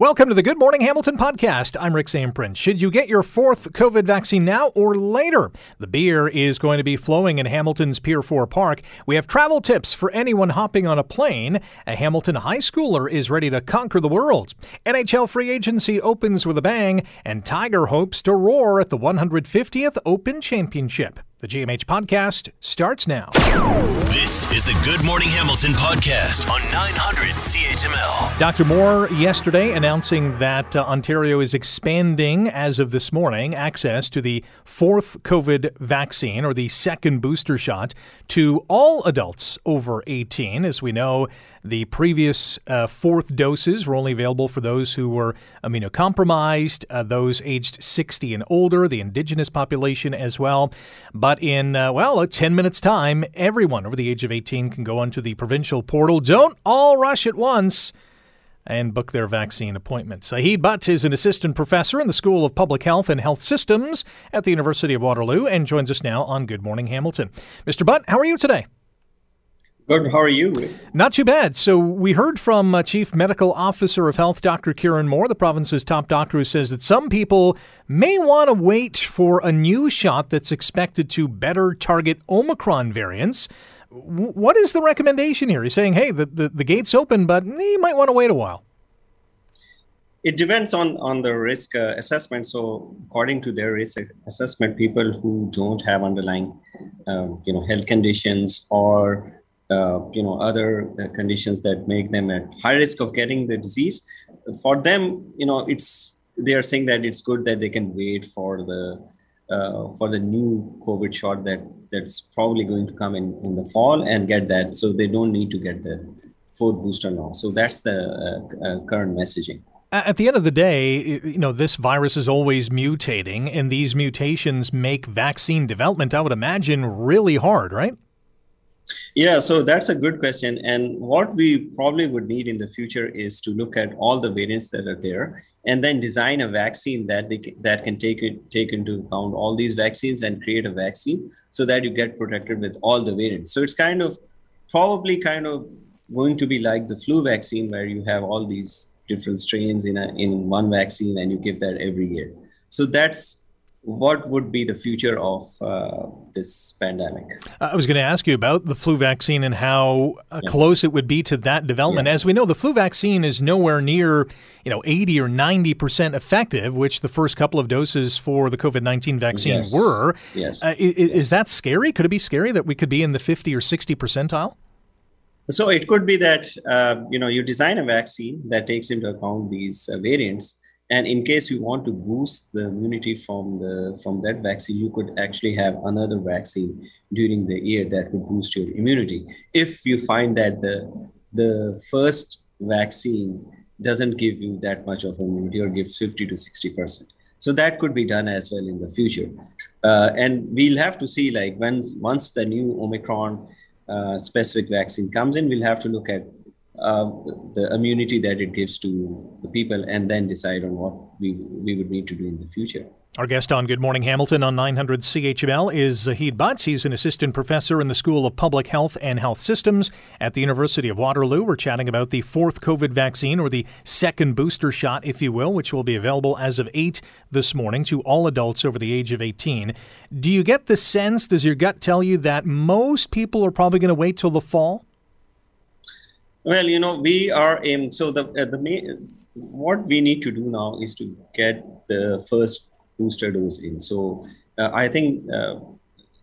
Welcome to the Good Morning Hamilton podcast. I'm Rick Zamperin. Should you get your fourth COVID vaccine now or later? The beer is going to be flowing in Hamilton's Pier 4 Park. We have travel tips for anyone hopping on a plane. A Hamilton high schooler is ready to conquer the world. NHL free agency opens with a bang, and Tiger hopes to roar at the 150th Open Championship. The GMH podcast starts now. This is the Good Morning Hamilton podcast on 900 CHML. Dr. Moore yesterday announcing that uh, Ontario is expanding, as of this morning, access to the fourth COVID vaccine or the second booster shot to all adults over 18. As we know, the previous uh, fourth doses were only available for those who were immunocompromised, uh, those aged 60 and older, the indigenous population as well. But in, uh, well, 10 minutes' time, everyone over the age of 18 can go onto the provincial portal. Don't all rush at once and book their vaccine appointment. Zahid Butt is an assistant professor in the School of Public Health and Health Systems at the University of Waterloo and joins us now on Good Morning Hamilton. Mr. Butt, how are you today? Good. How are you? Not too bad. So we heard from uh, Chief Medical Officer of Health, Dr. Kieran Moore, the province's top doctor, who says that some people may want to wait for a new shot that's expected to better target Omicron variants. W- what is the recommendation here? He's saying, hey, the, the, the gate's open, but you might want to wait a while. It depends on, on the risk uh, assessment. So, according to their risk assessment, people who don't have underlying, um, you know, health conditions or uh, you know other uh, conditions that make them at high risk of getting the disease. For them you know it's they are saying that it's good that they can wait for the uh, for the new covid shot that that's probably going to come in in the fall and get that. So they don't need to get the fourth booster now. So that's the uh, uh, current messaging. At the end of the day, you know, this virus is always mutating, and these mutations make vaccine development, I would imagine, really hard, right? Yeah, so that's a good question. And what we probably would need in the future is to look at all the variants that are there and then design a vaccine that they that can take it, take into account all these vaccines and create a vaccine so that you get protected with all the variants. So it's kind of probably kind of going to be like the flu vaccine where you have all these different strains in a, in one vaccine and you give that every year. So that's what would be the future of uh, this pandemic? I was going to ask you about the flu vaccine and how uh, yeah. close it would be to that development. Yeah. As we know, the flu vaccine is nowhere near, you know, 80 or 90 percent effective, which the first couple of doses for the COVID 19 vaccine yes. were. Yes. Uh, is, yes. is that scary? Could it be scary that we could be in the 50 or 60 percentile? So it could be that uh, you know you design a vaccine that takes into account these uh, variants and in case you want to boost the immunity from the from that vaccine you could actually have another vaccine during the year that would boost your immunity. If you find that the the first vaccine doesn't give you that much of immunity or gives 50 to 60 percent. So that could be done as well in the future. Uh, and we'll have to see like when once the new omicron uh, specific vaccine comes in we'll have to look at uh, the immunity that it gives to the people and then decide on what we, we would need to do in the future. Our guest on Good Morning Hamilton on 900 CHML is Zahid Butts. He's an assistant professor in the School of Public Health and Health Systems at the University of Waterloo. We're chatting about the fourth COVID vaccine, or the second booster shot, if you will, which will be available as of 8 this morning to all adults over the age of 18. Do you get the sense, does your gut tell you that most people are probably going to wait till the fall? Well, you know, we are aiming. So the uh, the main, what we need to do now is to get the first booster dose in. So uh, I think uh,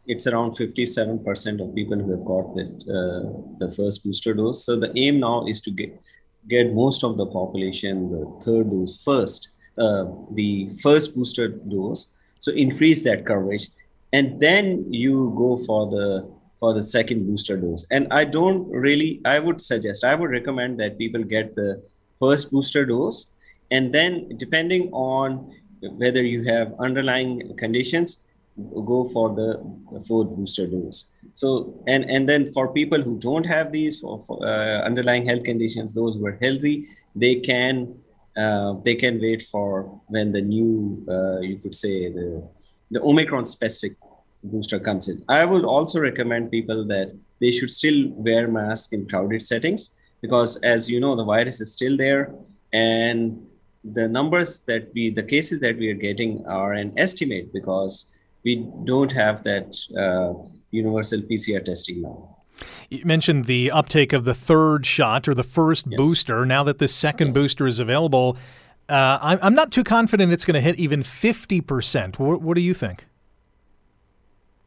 it's around 57% of people who have got that uh, the first booster dose. So the aim now is to get get most of the population the third dose first, uh, the first booster dose. So increase that coverage, and then you go for the for the second booster dose. And I don't really, I would suggest, I would recommend that people get the first booster dose. And then, depending on whether you have underlying conditions, go for the fourth booster dose. So, and, and then for people who don't have these for, for uh, underlying health conditions, those who are healthy, they can uh, they can wait for when the new, uh, you could say the the Omicron specific booster comes in. I would also recommend people that they should still wear masks in crowded settings because, as you know, the virus is still there, and the numbers that we, the cases that we are getting are an estimate because we don't have that uh, universal PCR testing now. You mentioned the uptake of the third shot or the first yes. booster. Now that the second yes. booster is available, uh, I'm, I'm, not too confident it's going to hit even 50%. What, what do you think?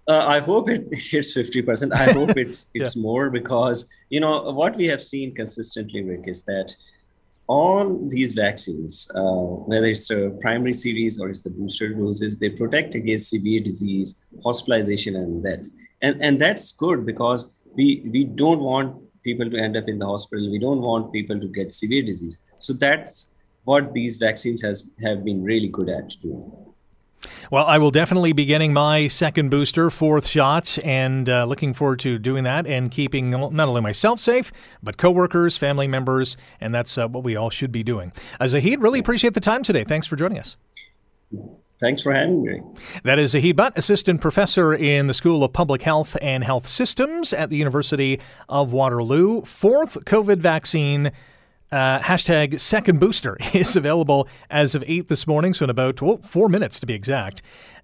Uh, I hope it hits 50%. I hope it's it's yeah. more because, you know, what we have seen consistently, Rick, is that all these vaccines, uh, whether it's a primary series or it's the booster doses, they protect against severe disease, hospitalization, and death. And, and that's good because we, we don't want people to end up in the hospital. We don't want people to get severe disease. So that's what these vaccines has have been really good at doing. Well, I will definitely be getting my second booster, fourth shots, and uh, looking forward to doing that and keeping not only myself safe, but coworkers, family members, and that's uh, what we all should be doing. Uh, Zahid, really appreciate the time today. Thanks for joining us. Thanks for having me. That is Zahid Butt, assistant professor in the School of Public Health and Health Systems at the University of Waterloo. Fourth COVID vaccine uh, hashtag second booster is available as of 8 this morning, so in about well, four minutes to be exact.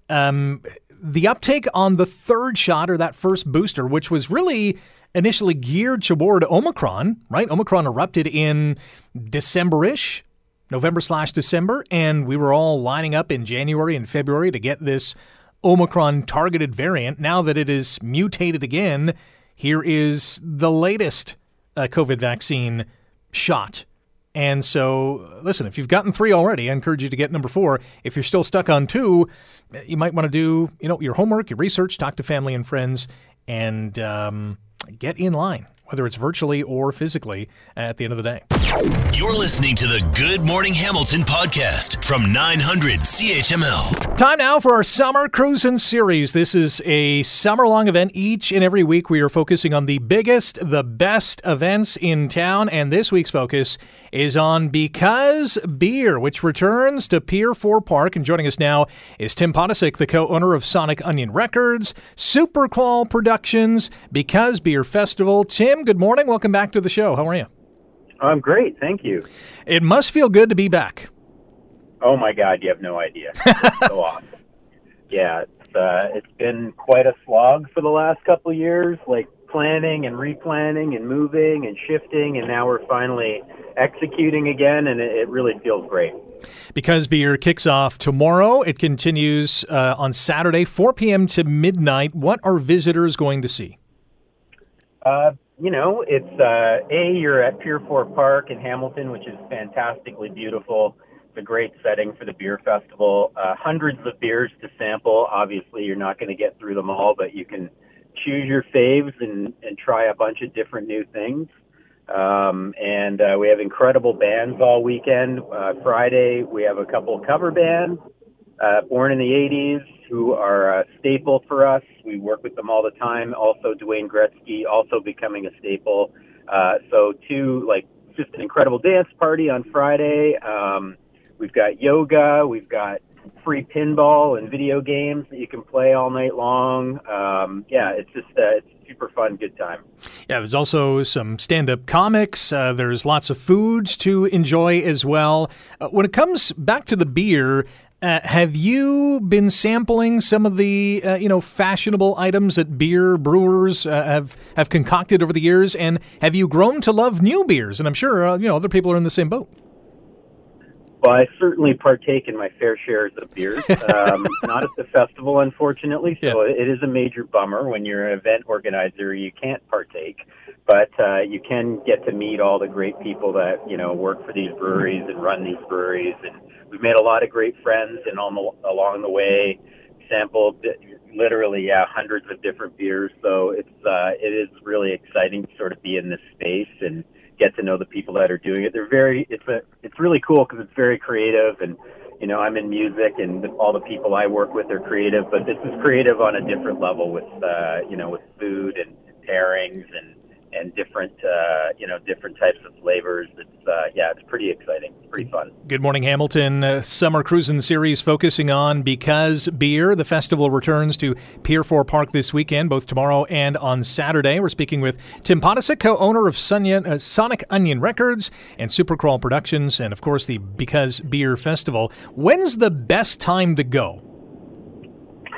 Um, the uptake on the third shot or that first booster, which was really initially geared toward Omicron, right? Omicron erupted in December ish, November slash December, and we were all lining up in January and February to get this Omicron targeted variant. Now that it is mutated again, here is the latest uh, COVID vaccine shot. And so, listen, if you've gotten three already, I encourage you to get number four. If you're still stuck on two, you might want to do, you know, your homework, your research, talk to family and friends, and um, get in line whether it's virtually or physically at the end of the day. You're listening to the Good Morning Hamilton podcast from 900 CHML. Time now for our summer cruising series. This is a summer long event. Each and every week, we are focusing on the biggest, the best events in town, and this week's focus is on Because Beer, which returns to Pier 4 Park. And joining us now is Tim Potocic, the co owner of Sonic Unyon Records, Supercrawl Productions, Because Beer Festival. Tim, good morning. Welcome back to the show. How are you? I'm great. Thank you. It must feel good to be back. Oh, my God. You have no idea. So awesome. Yeah, it's, uh, it's been quite a slog for the last couple years. Like, planning and replanning and moving and shifting, and now we're finally executing again, and it, it really feels great. Because Beer kicks off tomorrow, it continues uh, on Saturday, 4 p.m. to midnight. What are visitors going to see? Uh, you know, it's uh, a you're at Pier Four Park in Hamilton, which is fantastically beautiful. It's a great setting for the beer festival. Uh, hundreds of beers to sample. Obviously, you're not going to get through them all, but you can choose your faves and, and try a bunch of different new things. Um, and uh, we have incredible bands all weekend. Uh, Friday, we have a couple cover bands, uh, born in the 80s, who are a staple for us. We work with them all the time. Also, Dwayne Gretzky, also becoming a staple. Uh, so, two, like, just an incredible dance party on Friday. Um, we've got yoga. We've got free pinball and video games that you can play all night long. Um, yeah, it's just uh, it's super fun, good time. Yeah, there's also some stand-up comics. Uh, there's lots of foods to enjoy as well. Uh, when it comes back to the beer. Uh, have you been sampling some of the uh, you know fashionable items that beer brewers uh, have have concocted over the years, and have you grown to love new beers? And I'm sure uh, you know other people are in the same boat. Well, I certainly partake in my fair shares of beers. Um, not at the festival, unfortunately. So yeah. it is a major bummer when you're an event organizer. You can't partake, but uh, you can get to meet all the great people that you know work for these breweries and run these breweries. And we've made a lot of great friends, and on the, along the way, sampled literally yeah hundreds of different beers. So it's uh, it is really exciting to sort of be in this space and get to know the people that are doing it. They're very it's a it's really cool because it's very creative and you know I'm in music and all the people I work with are creative, but this is creative on a different level with uh, you know with food and pairings and and different uh, you know different types of flavors. It's uh, yeah, it's pretty exciting, it's pretty fun. Good morning, Hamilton. Uh, summer cruising series focusing on because beer. The festival returns to Pier Four Park this weekend, both tomorrow and on Saturday. We're speaking with Tim Potocic, co-owner of Sonic, uh, Sonic Unyon Records and Supercrawl Productions, and of course the Because Beer Festival. When's the best time to go?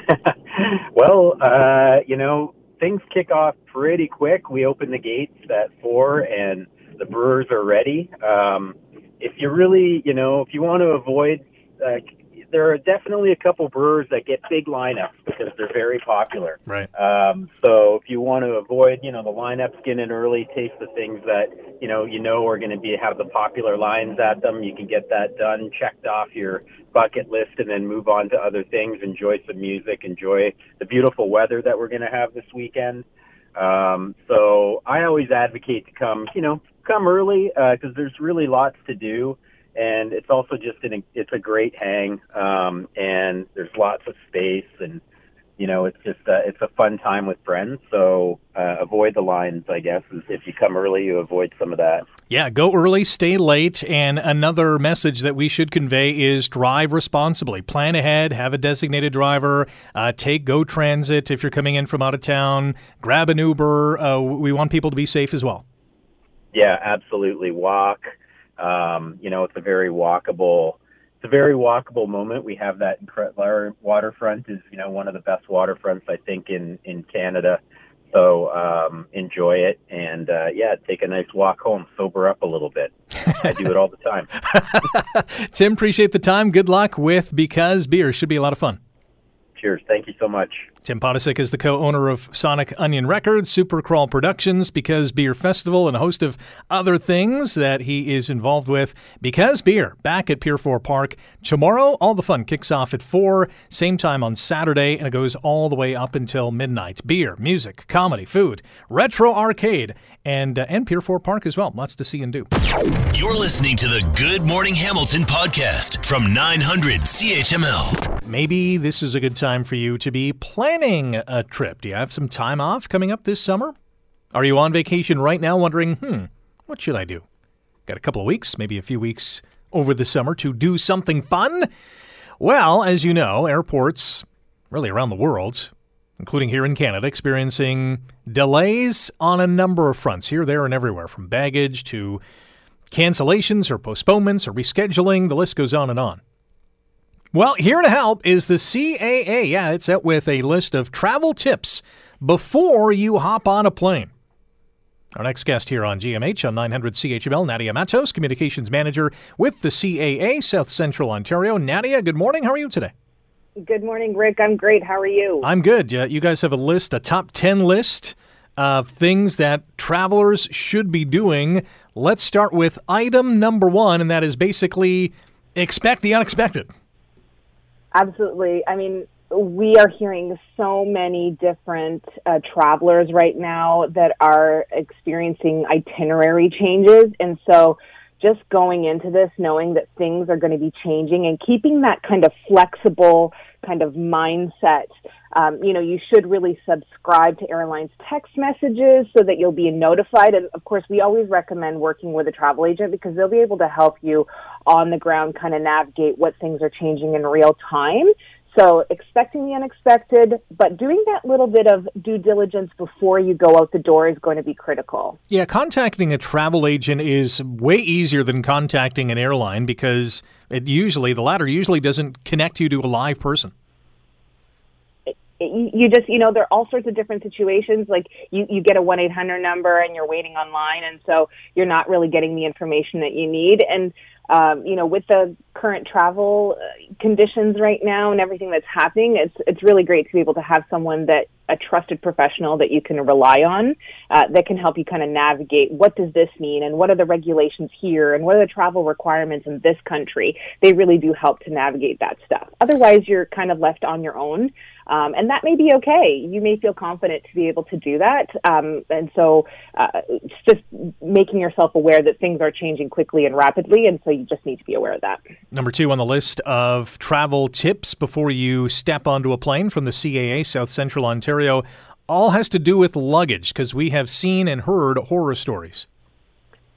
well, uh, you know, things kick off pretty quick. We open the gates at four, and the brewers are ready. Um, if you really, you know, if you want to avoid, uh, there are definitely a couple brewers that get big lineups because they're very popular. Right. Um, so if you want to avoid, you know, the lineups, get in early, taste the things that you know you know are going to be have the popular lines at them. You can get that done, checked off your bucket list, and then move on to other things. Enjoy some music, enjoy the beautiful weather that we're going to have this weekend. Um, so I always advocate to come, you know, come early because uh, there's really lots to do and it's also just an it's a great hang um and there's lots of space and you know it's just uh, it's a fun time with friends. So uh, avoid the lines i guess if you come early you avoid some of that. Yeah go early stay late. And another message that we should convey is drive responsibly. Plan ahead have a designated driver uh, take go transit if you're coming in from out of town. Grab an uber. Uh, we want people to be safe as well. Yeah absolutely. Walk um, you know, it's a very walkable, it's a very walkable moment. We have that incredible waterfront is, you know, one of the best waterfronts I think in in Canada. So um, enjoy it and uh, yeah, take a nice walk home, sober up a little bit. I do it all the time. Tim, appreciate the time. Good luck with Because Beer. Should be a lot of fun. Cheers. Thank you so much. Tim Potocic is the co-owner of Sonic Unyon Records, Supercrawl Productions, Because Beer Festival, and a host of other things that he is involved with. Because Beer, back at Pier 4 Park tomorrow. All the fun kicks off at 4, same time on Saturday, and it goes all the way up until midnight. Beer, music, comedy, food, retro arcade, and, uh, and Pier 4 Park as well. Lots to see and do. You're listening to the Good Morning Hamilton podcast from 900 CHML. Maybe this is a good time for you to be planning a trip. Do you have some time off coming up this summer? Are you on vacation right now wondering, hmm, what should I do? Got a couple of weeks, maybe a few weeks over the summer to do something fun? Well, as you know, airports, really around the world, including here in Canada, experiencing delays on a number of fronts here, there, and everywhere, from baggage to cancellations or postponements or rescheduling. The list goes on and on. Well, here to help is the CAA. Yeah, it's out with a list of travel tips before you hop on a plane. Our next guest here on GMH on 900 CHML, Nadia Matos, Communications Manager with the CAA South Central Ontario. Nadia, good morning. How are you today? Good morning, Rick. I'm great. How are you? I'm good. Yeah, you guys have a list, a top 10 list of things that travelers should be doing. Let's start with item number one, and that is basically expect the unexpected. Absolutely. I mean, we are hearing so many different uh, travelers right now that are experiencing itinerary changes. And so, just going into this knowing that things are going to be changing and keeping that kind of flexible kind of mindset. Um, you know, you should really subscribe to airlines text messages so that you'll be notified. And of course, we always recommend working with a travel agent because they'll be able to help you on the ground kind of navigate what things are changing in real time so expecting the unexpected, but doing that little bit of due diligence before you go out the door is going to be critical. Yeah, contacting a travel agent is way easier than contacting an airline because it usually, the latter usually doesn't connect you to a live person. You just you know there are all sorts of different situations. Like you you get a 1-800 number and you're waiting online and so you're not really getting the information that you need. And um, you know, with the current travel uh, conditions right now and everything that's happening, it's it's really great to be able to have someone that a trusted professional that you can rely on uh, that can help you kind of navigate what does this mean and what are the regulations here and what are the travel requirements in this country. They really do help to navigate that stuff. Otherwise, you're kind of left on your own. Um, and that may be okay. You may feel confident to be able to do that. Um, and so uh, just making yourself aware that things are changing quickly and rapidly. And so you just need to be aware of that. Number two on the list of travel tips before you step onto a plane from the CAA South Central Ontario all has to do with luggage because we have seen and heard horror stories.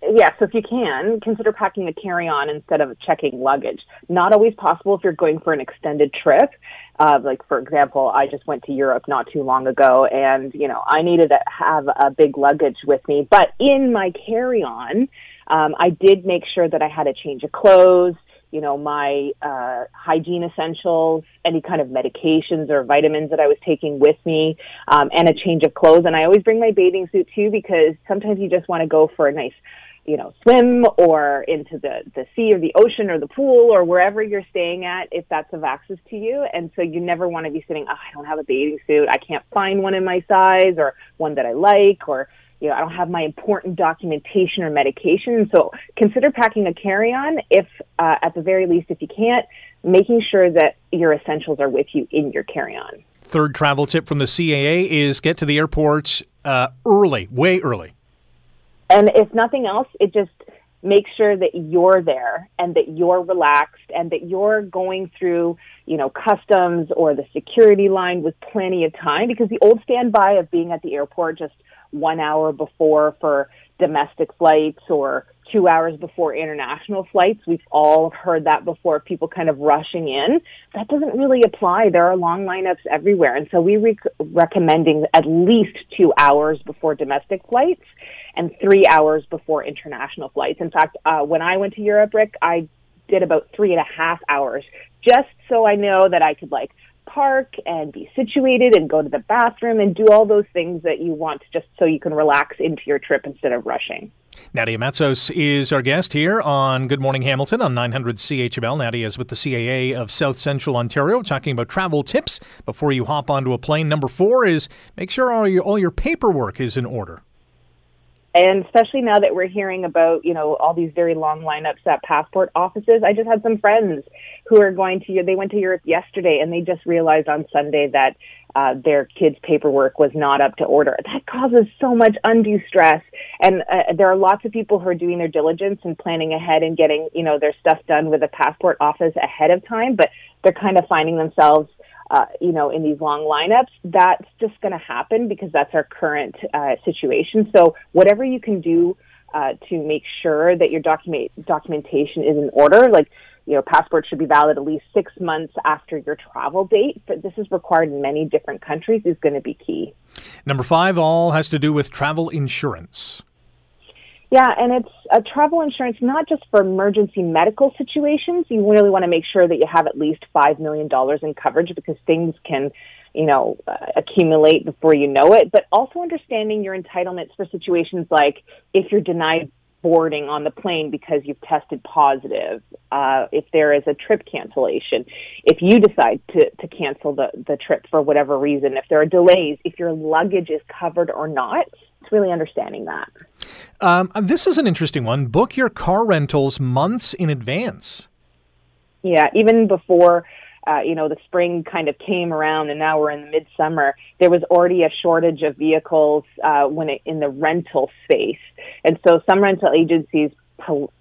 Yes, so if you can, consider packing a carry on instead of checking luggage. Not always possible if you're going for an extended trip. Uh, like, for example, I just went to Europe not too long ago and, you know, I needed to have a big luggage with me. But in my carry on, um, I did make sure that I had a change of clothes, you know, my uh, hygiene essentials, any kind of medications or vitamins that I was taking with me, um, and a change of clothes. And I always bring my bathing suit too because sometimes you just want to go for a nice you know, swim or into the, the sea or the ocean or the pool or wherever you're staying at if that's of access to you. And so you never want to be sitting, oh, I don't have a bathing suit. I can't find one in my size or one that I like or, you know, I don't have my important documentation or medication. So consider packing a carry on if, uh, at the very least, if you can't, making sure that your essentials are with you in your carry on. Third travel tip from the CAA is get to the airport uh, early, way early. And if nothing else, it just makes sure that you're there and that you're relaxed and that you're going through, you know, customs or the security line with plenty of time because the old standby of being at the airport just one hour before for domestic flights or two hours before international flights. We've all heard that before, people kind of rushing in. That doesn't really apply. There are long lineups everywhere. And so we are recommending at least two hours before domestic flights and three hours before international flights. In fact, uh, when I went to Europe, Rick, I did about three and a half hours just so I know that I could like park and be situated and go to the bathroom and do all those things that you want just so you can relax into your trip instead of rushing. Nadia Matzos is our guest here on Good Morning Hamilton on 900 CHML. Nadia is with the CAA of South Central Ontario talking about travel tips before you hop onto a plane. Number four is make sure all your, all your paperwork is in order. And especially now that we're hearing about, you know, all these very long lineups at passport offices. I just had some friends who are going to, they went to Europe yesterday and they just realized on Sunday that uh, their kids' paperwork was not up to order. That causes so much undue stress. And uh, there are lots of people who are doing their diligence and planning ahead and getting, you know, their stuff done with the passport office ahead of time, but they're kind of finding themselves uh, you know, in these long lineups, that's just going to happen because that's our current uh, situation. So whatever you can do uh, to make sure that your document documentation is in order, like you know, passport should be valid at least six months after your travel date. But this is required in many different countries. Is going to be key. Number five, all has to do with travel insurance. Yeah, and it's a travel insurance not just for emergency medical situations. You really want to make sure that you have at least $5 million in coverage because things can, you know, uh, accumulate before you know it, but also understanding your entitlements for situations like if you're denied boarding on the plane because you've tested positive, uh, if there is a trip cancellation, if you decide to, to cancel the, the trip for whatever reason, if there are delays, if your luggage is covered or not, it's really understanding that. Um, this is an interesting one. Book your car rentals months in advance. Yeah, even before uh, you know, the spring kind of came around and now we're in the midsummer, there was already a shortage of vehicles uh, when it, in the rental space. And so some rental agencies,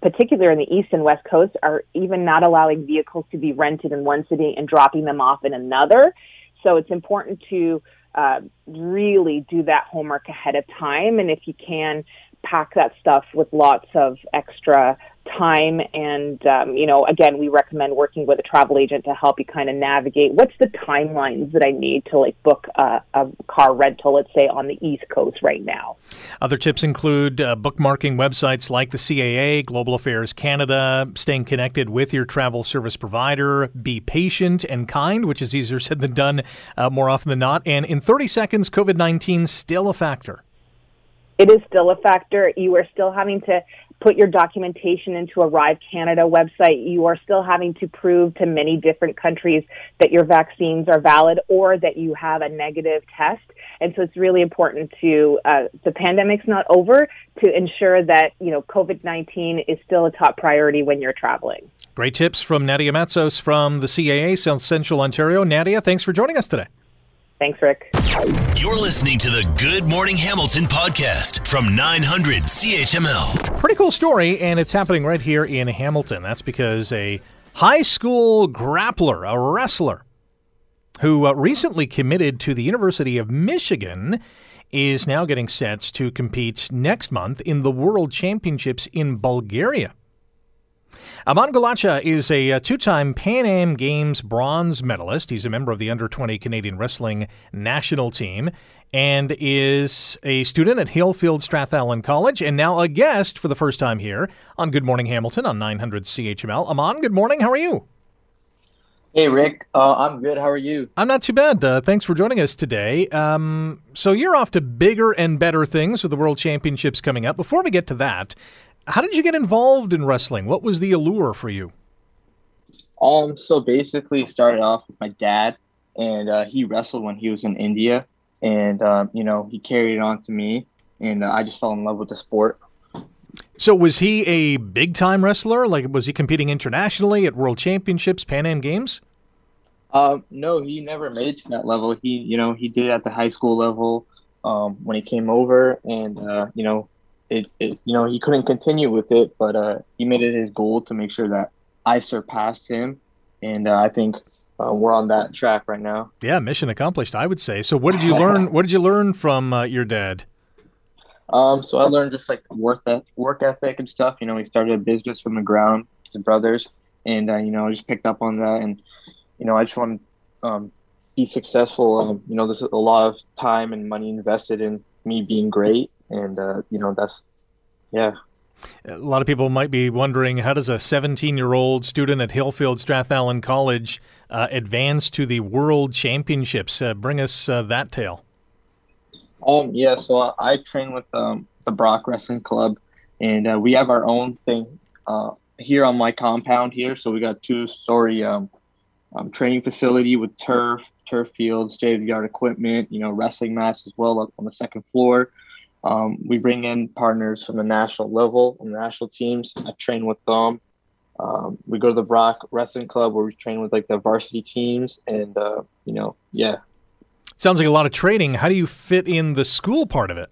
particularly in the east and west coast, are even not allowing vehicles to be rented in one city and dropping them off in another. So it's important to uh, really do that homework ahead of time. And if you can, pack that stuff with lots of extra time. And um, you know again we recommend working with a travel agent to help you kind of navigate what's the timelines that i need to like book a, a car rental let's say on the east coast right now. Other tips include uh, bookmarking websites like the caa global affairs canada staying connected with your travel service provider be patient and kind which is easier said than done uh, more often than not. And in 30 seconds covid-19 still a factor it is still a factor. You are still having to put your documentation into a Arrive Canada website. You are still having to prove to many different countries that your vaccines are valid or that you have a negative test. And so it's really important to, uh, the pandemic's not over, to ensure that, you know, COVID-19 is still a top priority when you're traveling. Great tips from Nadia Matzos from the CAA, South Central Ontario. Nadia, thanks for joining us today. Thanks, Rick. You're listening to the Good Morning Hamilton podcast from 900 CHML. Pretty cool story, and it's happening right here in Hamilton. That's because a high school grappler, a wrestler, who uh, recently committed to the University of Michigan, is now getting set to compete next month in the World Championships in Bulgaria. Aman Galacha is a, a two time Pan Am Games bronze medalist. He's a member of the under 20 Canadian Wrestling national team and is a student at Hillfield Strathallan College and now a guest for the first time here on Good Morning Hamilton on 900 CHML. Aman, good morning. How are you? Hey, Rick. Uh, I'm good. How are you? I'm not too bad. Uh, thanks for joining us today. Um, so, you're off to bigger and better things with the World Championships coming up. Before we get to that, how did you get involved in wrestling? What was the allure for you? Um, so basically, started off with my dad, and uh, he wrestled when he was in India, and um, you know he carried it on to me, and uh, I just fell in love with the sport. So was he a big time wrestler? Like was he competing internationally at World Championships, Pan Am Games? Um, no, he never made it to that level. He, you know, he did at the high school level um, when he came over, and uh, you know, it, it, you know, he couldn't continue with it, but uh, he made it his goal to make sure that I surpassed him, and uh, I think uh, we're on that track right now. Yeah, mission accomplished, I would say. So, what did you learn? what did you learn from uh, your dad? Um, so I learned just like work work ethic and stuff. You know, he started a business from the ground, his brothers, and uh, you know, I just picked up on that, and you know, I just want to um, be successful. Um, you know, there's a lot of time and money invested in me being great, and uh, you know, that's yeah. A lot of people might be wondering how does a 17 year old student at Hillfield Strathallan College uh, advance to the World Championships? Uh, bring us uh, that tale. Um, yeah, so I train with um, the Brock Wrestling Club, and uh, we have our own thing uh, here on my compound here. So we got two story um, um, training facility with turf, turf fields, state of the art equipment, you know, wrestling mats as well up on the second floor. Um, we bring in partners from the national level and national teams. I train with them. Um, we go to the Brock Wrestling Club where we train with like the varsity teams, and uh, you know, yeah. Sounds like a lot of training. How do you fit in the school part of it?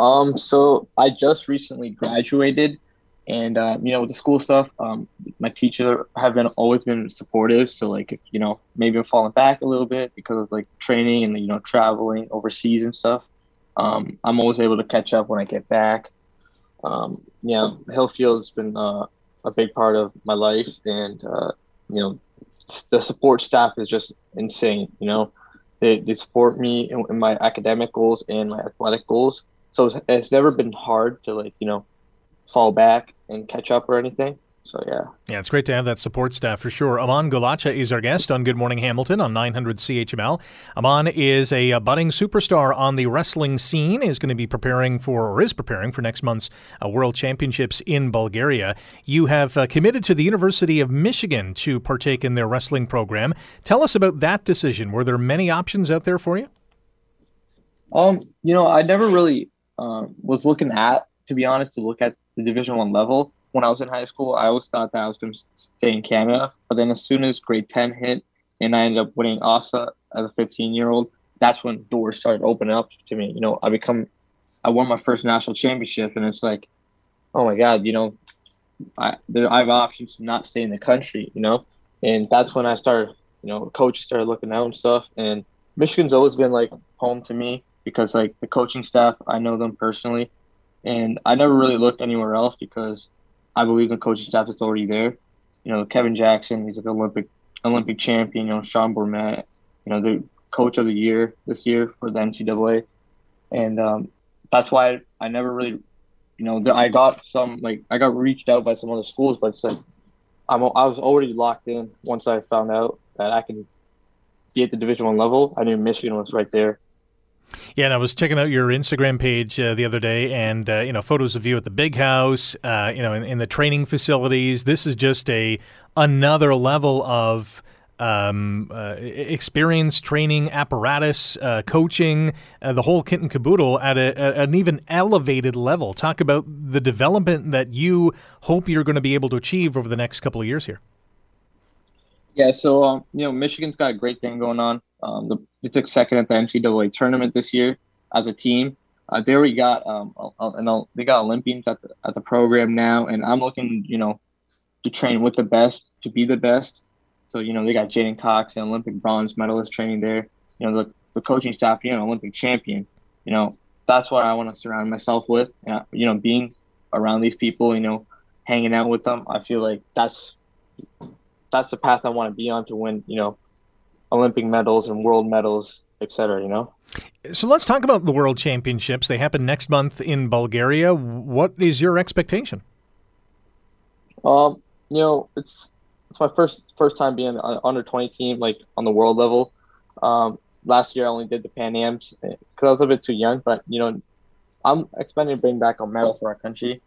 Um, so I just recently graduated, and uh, you know, with the school stuff, um, my teachers have been always been supportive. So like, if you know, maybe I'm falling back a little bit because of like training and you know traveling overseas and stuff. Um, I'm always able to catch up when I get back. Um, yeah, Hillfield has been uh, a big part of my life, and uh, you know, the support staff is just insane. You know, they, they support me in, in my academic goals and my athletic goals. So it's, it's never been hard to like you know fall back and catch up or anything. So yeah. Yeah, it's great to have that support staff for sure. Aman Golacha is our guest on Good Morning Hamilton on 900 CHML. Aman is a, a budding superstar on the wrestling scene. Is going to be preparing for or is preparing for next month's uh, World Championships in Bulgaria. You have uh, committed to the University of Michigan to partake in their wrestling program. Tell us about that decision. Were there many options out there for you? Um, you know, I never really uh, was looking at, to be honest, to look at the Division One level when I was in high school, I always thought that I was going to stay in Canada. But then as soon as grade 10 hit and I ended up winning OFSAA as a 15 year old, that's when doors started opening up to me. You know, I become, I won my first national championship and it's like, oh my God, you know, I, there, I have options to not stay in the country, you know? And that's when I started, you know, coaches started looking out and stuff. And Michigan's always been like home to me because like the coaching staff, I know them personally. And I never really looked anywhere else because I believe the coaching staff that's already there. You know, Kevin Jackson, he's like an Olympic Olympic champion. You know, Sean Bormet, you know, the coach of the year this year for the NCAA, and um, that's why I never really, you know, I got some like I got reached out by some other schools, but it's like I'm I was already locked in once I found out that I can be at the Division One level. I knew Michigan was right there, yeah, and I was checking out your Instagram page uh, the other day, and uh, you know, photos of you at the big house, uh, you know, in, in, the training facilities. This is just a another level of um, uh, experience, training, apparatus, uh, coaching, uh, the whole kit and caboodle at, a, an even elevated level. Talk about the development that you hope you're going to be able to achieve over the next couple of years here. Yeah, so um, you know, Michigan's got a great thing going on. Um, the, they took second at the NCAA tournament this year as a team. Uh, they got um, and they got Olympians at the at the program now, and I'm looking, you know, to train with the best to be the best. So you know they got J'den Cox, an Olympic bronze medalist, training there. You know the, the coaching staff, you know, Olympic champion. You know that's what I want to surround myself with. And, you know, being around these people, you know, hanging out with them, I feel like that's that's the path I want to be on to win. You know, Olympic medals and world medals, etc. You know. So let's talk about the World Championships. They happen next month in Bulgaria. What is your expectation? Um, you know, it's it's my first first time being on under twenty team, like on the world level. Um, last year I only did the Pan Ams because I was a bit too young, but you know, I'm expecting to bring back a medal for our country.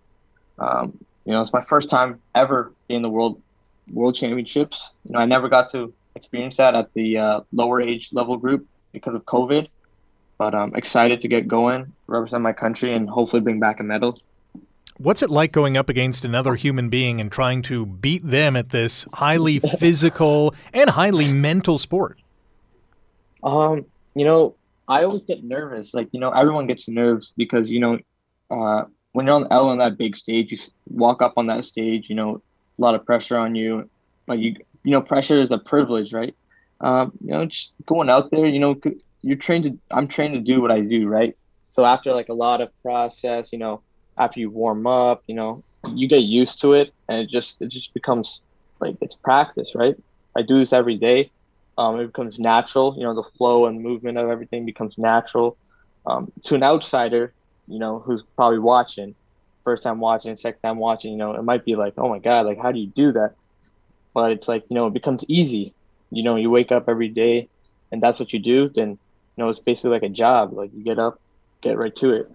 Um, you know, it's my first time ever in the world world championships. You know, I never got to experience that at the uh, lower age level group because of COVID. But I'm excited to get going, represent my country, and hopefully bring back a medal. What's it like going up against another human being and trying to beat them at this highly physical and highly mental sport? Um, you know, I always get nervous. Like, you know, everyone gets nerves because, you know, uh, when you're on L on that big stage, you walk up on that stage, you know, a lot of pressure on you. Like you, you know, pressure is a privilege, right? Um, you know, just going out there, you know, you're trained to, I'm trained to do what I do, right? So after like a lot of process, you know, after you warm up, you know, you get used to it and it just it just becomes like it's practice, right? I do this every day. Um, it becomes natural, you know, the flow and movement of everything becomes natural. Um, to an outsider, you know, who's probably watching, first time watching, second time watching, you know, it might be like, oh my God, like how do you do that? But it's like, you know, it becomes easy. You know, you wake up every day and that's what you do, then you know, it's basically like a job. Like you get up, get right to it.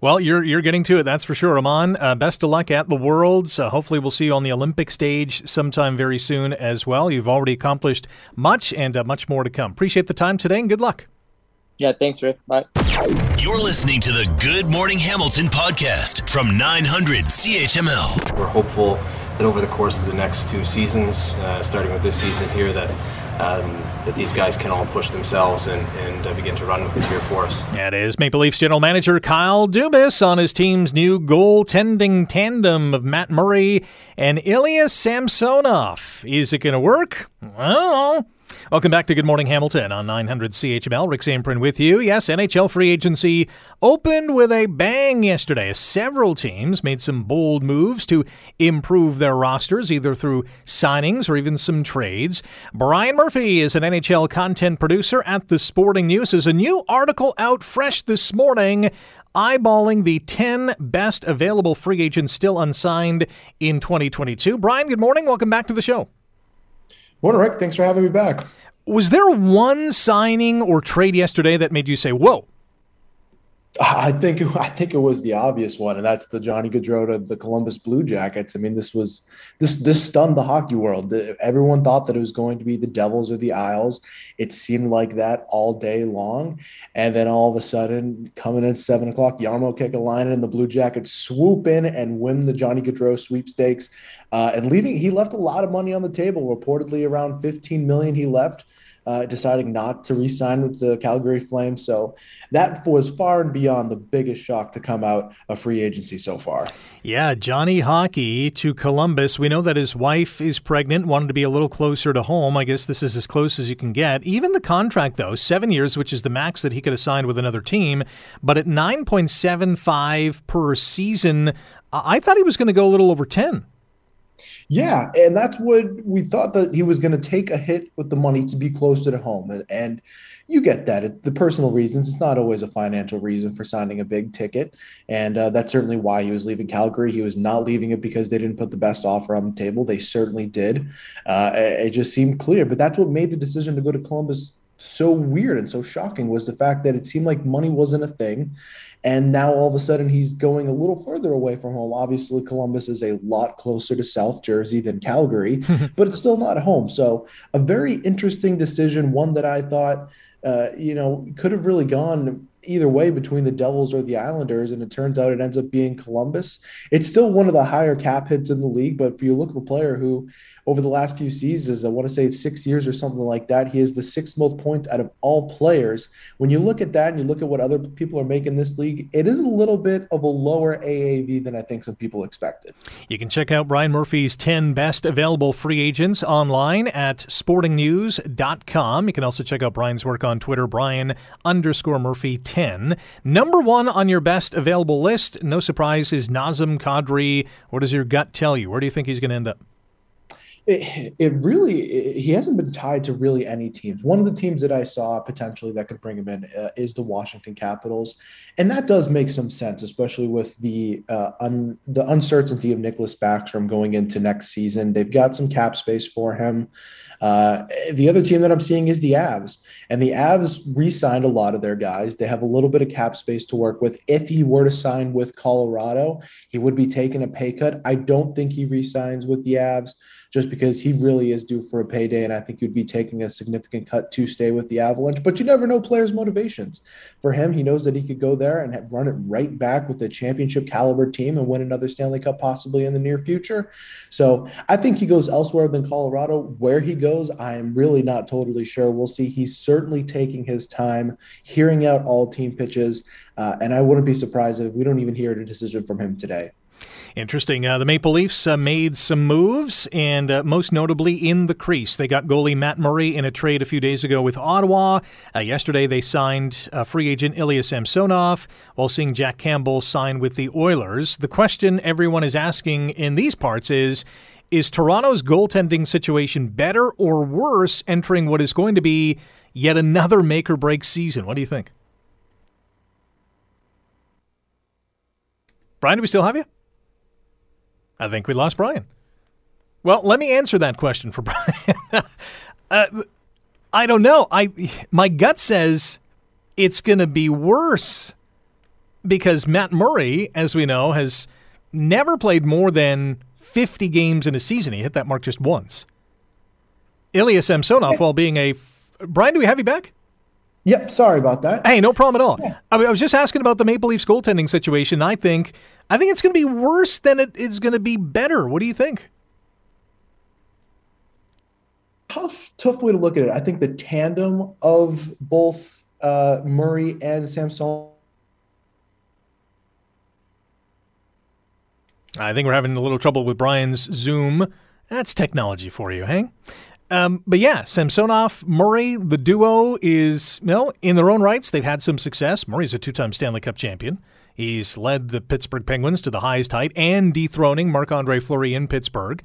Well, you're you're getting to it, that's for sure, Aman. Uh, best of luck at the Worlds. Uh, hopefully, we'll see you on the Olympic stage sometime very soon as well. You've already accomplished much, and uh, much more to come. Appreciate the time today, and good luck. Yeah, thanks, Rick. Bye. You're listening to the Good Morning Hamilton podcast from 900 CHML. We're hopeful that over the course of the next two seasons, uh, starting with this season here, that um, that these guys can all push themselves and, and uh, begin to run with it here for us. That is Maple Leafs general manager Kyle Dubas on his team's new goaltending tandem of Matt Murray and Ilya Samsonov. Is it going to work? Well, Welcome back to Good Morning Hamilton on 900 CHML. Rick Zamperin with you. Yes, NHL free agency opened with a bang yesterday. Several teams made some bold moves to improve their rosters, either through signings or even some trades. Brian Murphy is an NHL content producer at The Sporting News. There's a new article out fresh this morning eyeballing the 10 best available free agents still unsigned in 2022. Brian, good morning. Welcome back to the show. Morning, Rick. Thanks for having me back. Was there one signing or trade yesterday that made you say, "Whoa"? I think I think it was the obvious one, and that's the Johnny Gaudreau to the Columbus Blue Jackets. I mean, this was this this stunned the hockey world. Everyone thought that it was going to be the Devils or the Isles. It seemed like that all day long, and then all of a sudden, coming in seven o'clock, Jarmo Kekalainen and the Blue Jackets swoop in and win the Johnny Gaudreau sweepstakes, uh, and leaving. He left a lot of money on the table. Reportedly, around fifteen million. He left uh, deciding not to re-sign with the Calgary Flames. So that was far and beyond the biggest shock to come out of free agency so far. Yeah, Johnny Hockey to Columbus. We know that his wife is pregnant, wanted to be a little closer to home. I guess this is as close as you can get. Even the contract, though, seven years, which is the max that he could have signed with another team, but at 9.75 per season, I thought he was going to go a little over 10. Yeah, and that's what we thought that he was going to take a hit with the money to be closer to home, and you get that. the personal reasons. It's not always a financial reason for signing a big ticket, and uh, that's certainly why he was leaving Calgary. He was not leaving it because they didn't put the best offer on the table. They certainly did. Uh, it just seemed clear, but that's what made the decision to go to Columbus so weird and so shocking was the fact that it seemed like money wasn't a thing and now all of a sudden he's going a little further away from home. Obviously, Columbus is a lot closer to South Jersey than Calgary, but it's still not home. So, a very interesting decision, one that I thought, uh, you know, could have really gone either way between the Devils or the Islanders, and it turns out it ends up being Columbus. It's still one of the higher cap hits in the league, but if you look at a player who over the last few seasons, I want to say six years or something like that. He has the sixth most points out of all players. When you look at that and you look at what other people are making this league, it is a little bit of a lower AAV than I think some people expected. You can check out Brian Murphy's 10 best available free agents online at sportingnews.com. You can also check out Brian's work on Twitter, Brian underscore Murphy 10. Number one on your best available list, no surprise, is Nazem Kadri. What does your gut tell you? Where do you think he's going to end up? It, it really it, he hasn't been tied to really any teams. One of the teams that I saw potentially that could bring him in uh, is the Washington Capitals, and that does make some sense, especially with the uh, un, the uncertainty of Nicklas Backstrom going into next season. They've got some cap space for him. Uh, the other team that I'm seeing is the Avs, and the Avs re-signed a lot of their guys. They have a little bit of cap space to work with. If he were to sign with Colorado, he would be taking a pay cut. I don't think he re-signs with the Avs just because he really is due for a payday. And I think you'd be taking a significant cut to stay with the Avalanche. But you never know players' motivations. For him, he knows that he could go there and run it right back with a championship caliber team and win another Stanley Cup possibly in the near future. So I think he goes elsewhere than Colorado. Where he goes, I am really not totally sure. We'll see. He's certainly taking his time, hearing out all team pitches. Uh, and I wouldn't be surprised if we don't even hear a decision from him today. Interesting. Uh, the Maple Leafs uh, made some moves, and uh, most notably in the crease. They got goalie Matt Murray in a trade a few days ago with Ottawa. Uh, yesterday, they signed uh, free agent Ilya Samsonov, while seeing Jack Campbell sign with the Oilers. The question everyone is asking in these parts is Is Toronto's goaltending situation better or worse entering what is going to be yet another make or break season? What do you think? Brian, do we still have you? I think we lost Brian. Well, let me answer that question for Brian. uh, I don't know. I my gut says it's going to be worse because Matt Murray, as we know, has never played more than 50 games in a season. He hit that mark just once. Ilya Samsonov, while being a Brian, do we have you back? Yep, sorry about that. Hey, no problem at all. Yeah. I, mean, I was just asking about the Maple Leafs goaltending situation. I think I think it's going to be worse than it is going to be better. What do you think? Tough, tough way to look at it. I think the tandem of both uh, Murray and Samson. I think we're having a little trouble with Brian's Zoom. That's technology for you, hey? Um, but yeah, Samsonov, Murray, the duo is, you know, in their own rights, they've had some success. Murray's a two time Stanley Cup champion. He's led the Pittsburgh Penguins to the highest height and dethroning Marc Andre Fleury in Pittsburgh.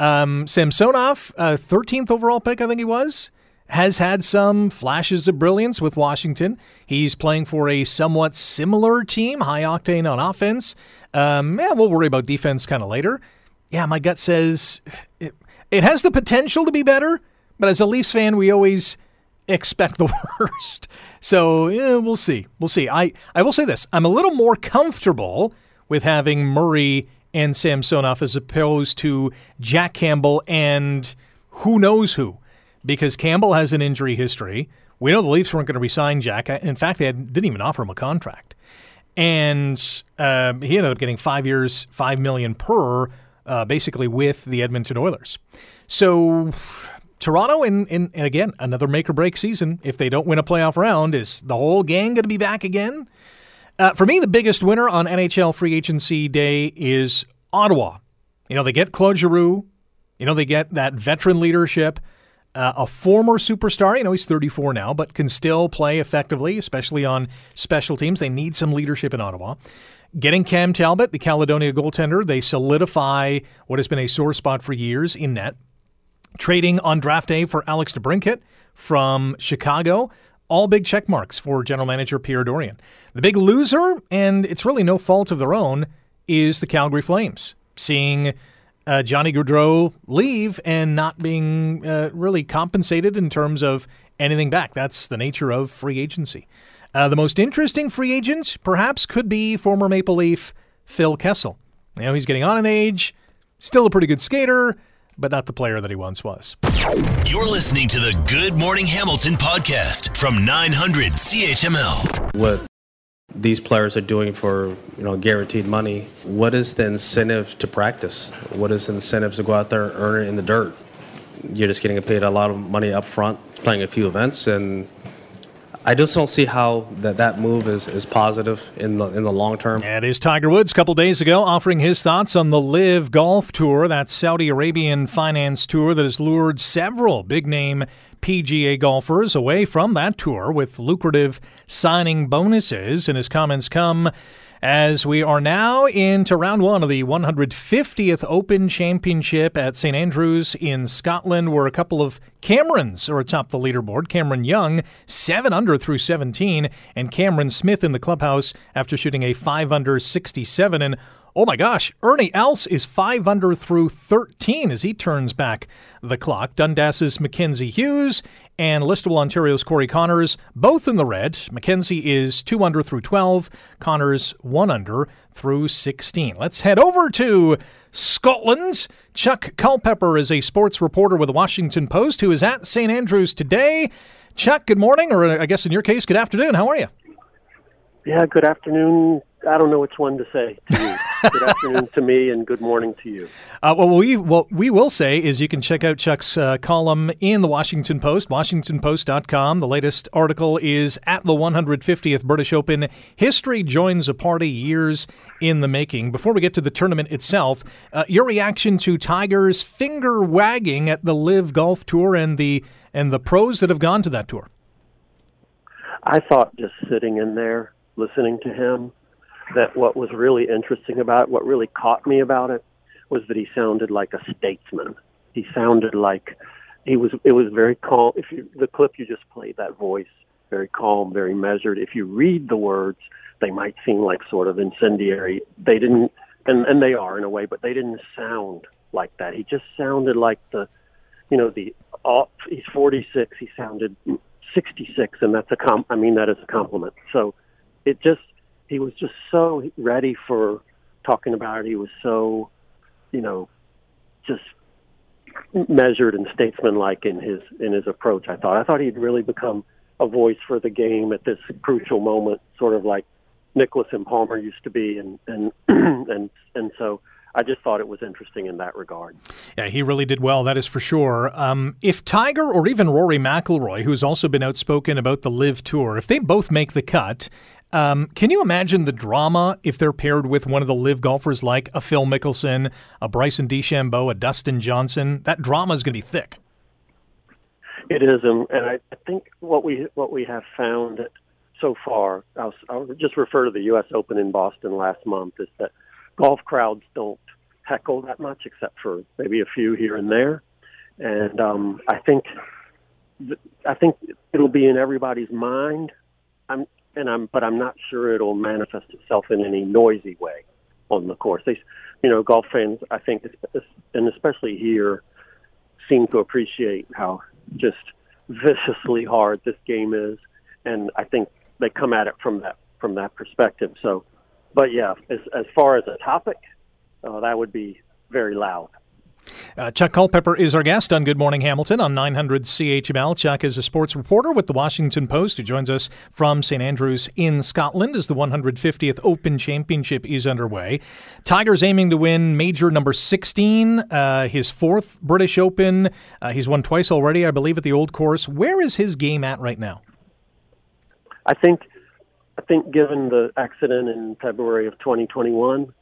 Um, Samsonov, uh, 13th overall pick, I think he was, has had some flashes of brilliance with Washington. He's playing for a somewhat similar team, high octane on offense. Um, yeah, we'll worry about defense kind of later. Yeah, my gut says it, it has the potential to be better, but as a Leafs fan, we always expect the worst. So yeah, we'll see. We'll see. I, I will say this I'm a little more comfortable with having Murray and Samsonov as opposed to Jack Campbell and who knows who, because Campbell has an injury history. We know the Leafs weren't going to resign Jack. In fact, they had, didn't even offer him a contract. And uh, he ended up getting five years, five million per uh, basically with the Edmonton Oilers. So Toronto, in, in, and again, another make or break season. If they don't win a playoff round, is the whole gang going to be back again? Uh, for me, the biggest winner on NHL free agency day is Ottawa. You know, they get Claude Giroux. You know, they get that veteran leadership. Uh, a former superstar, you know, he's 34 now, but can still play effectively, especially on special teams. They need some leadership in Ottawa. Getting Cam Talbot, the Caledonia goaltender, they solidify what has been a sore spot for years in net. Trading on draft day for Alex DeBrincat from Chicago. All big check marks for general manager Pierre Dorion. The big loser, and it's really no fault of their own, is the Calgary Flames. Seeing uh, Johnny Gaudreau leave and not being uh, really compensated in terms of anything back. That's the nature of free agency. Uh, the most interesting free agent, perhaps, could be former Maple Leaf Phil Kessel. You know, he's getting on in age, still a pretty good skater, but not the player that he once was. You're listening to the Good Morning Hamilton podcast from 900 CHML. What these players are doing for you know guaranteed money. What is the incentive to practice? What is the incentive to go out there and earn it in the dirt? You're just getting paid a lot of money up front, playing a few events, and I just don't see how that, that move is, is positive in the in the long term. And is Tiger Woods a couple days ago offering his thoughts on the LIV Golf Tour, that Saudi Arabian finance tour that has lured several big name PGA golfers away from that tour with lucrative signing bonuses. And his comments come as we are now into round one of the 150th Open Championship at St Andrews in Scotland, where a couple of Camerons are atop the leaderboard. Cameron Young, 7 under through 17, and Cameron Smith in the clubhouse after shooting a 5 under 67. And Oh my gosh, Ernie Els is 5 under through 13 as he turns back the clock. Dundas's Mackenzie Hughes and Listowel Ontario's Corey Conners both in the red. Mackenzie is 2 under through 12, Conners 1 under through 16. Let's head over to Scotland. Chuck Culpepper is a sports reporter with the Washington Post who is at St. Andrews today. Chuck, good morning, or I guess in your case, good afternoon. How are you? Yeah, good afternoon, I don't know which one to say to you. good afternoon to me, and good morning to you. Uh, well, we what we will say is you can check out Chuck's uh, column in the Washington Post, WashingtonPost.com. The latest article is at the 150th British Open. History joins a party years in the making. Before we get to the tournament itself, uh, your reaction to Tiger's finger wagging at the LIV Golf Tour and the and the pros that have gone to that tour. I thought just sitting in there listening to him that what was really interesting about it, what really caught me about it, was that he sounded like a statesman. He sounded like he was. It was very calm. If you the clip you just played, that voice very calm, very measured. If you read the words, they might seem like sort of incendiary. They didn't, and and they are in a way, but they didn't sound like that. He just sounded like the, you know, the. Uh, he's 46. He sounded 66, and that's a com. I mean that is a compliment. So, it just he was just so ready for talking about it. He was so, you know, just measured and statesmanlike in his in his approach. I thought I thought he'd really become a voice for the game at this crucial moment, sort of like Nicklaus and Palmer used to be, and and and and so. I just thought it was interesting in that regard. Yeah, he really did well, that is for sure. Um, if Tiger or even Rory McIlroy, who's also been outspoken about the LIV Tour, if they both make the cut um, can you imagine the drama if they're paired with one of the LIV golfers like a Phil Mickelson, a Bryson DeChambeau, a Dustin Johnson? That drama is going to be thick. It is, and, I think what we what we have found so far, I'll, I'll just refer to the U.S. Open in Boston last month, is that golf crowds don't heckle that much, except for maybe a few here and there. And um, I think I think it'll be in everybody's mind. I'm and I'm but I'm not sure it'll manifest itself in any noisy way on the course. They, you know, golf fans, I think, and especially here, seem to appreciate how just viciously hard this game is, and I think they come at it from that from that perspective. So, but yeah, as as far as a topic, uh, that would be very loud. Uh, Chuck Culpepper is our guest on Good Morning Hamilton on 900 CHML. Chuck is a sports reporter with the Washington Post who joins us from St Andrews in Scotland as the 150th Open Championship is underway. Tiger's aiming to win major number 16, uh, his fourth British Open. Uh, he's won twice already, I believe, at the Old Course. Where is his game at right now? I think, I think, given the accident in February of 2021,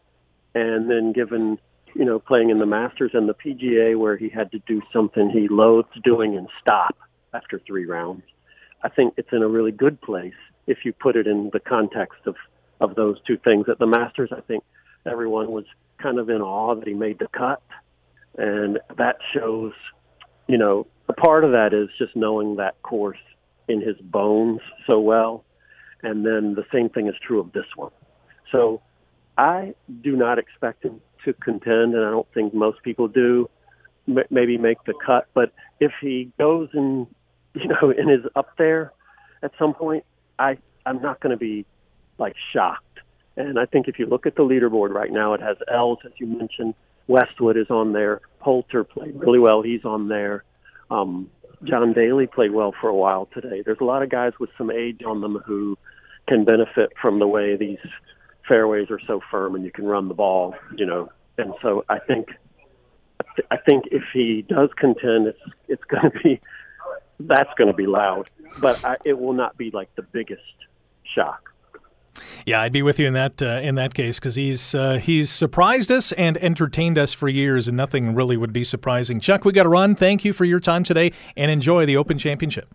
and then given you know, playing in the Masters and the PGA where he had to do something he loathed doing and stop after three rounds. I think it's in a really good place if you put it in the context of, of those two things. At the Masters, I think everyone was kind of in awe that he made the cut. And that shows, you know, a part of that is just knowing that course in his bones so well. And then the same thing is true of this one. So I do not expect him to contend, and I don't think most people do. M- maybe make the cut, but if he goes and you know and is up there at some point, I I'm not going to be like shocked. And I think if you look at the leaderboard right now, it has Els as you mentioned. Westwood is on there. Poulter played really well. He's on there. Um, John Daly played well for a while today. There's a lot of guys with some age on them who, can benefit from the way these fairways are so firm and you can run the ball, you know. And so I think I think if he does contend, it's it's going to be that's going to be loud, but I, it will not be like the biggest shock. Yeah, I'd be with you in that uh, in that case because he's uh, he's surprised us and entertained us for years, and nothing really would be surprising. Chuck, we got to run. Thank you for your time today, and enjoy the Open Championship.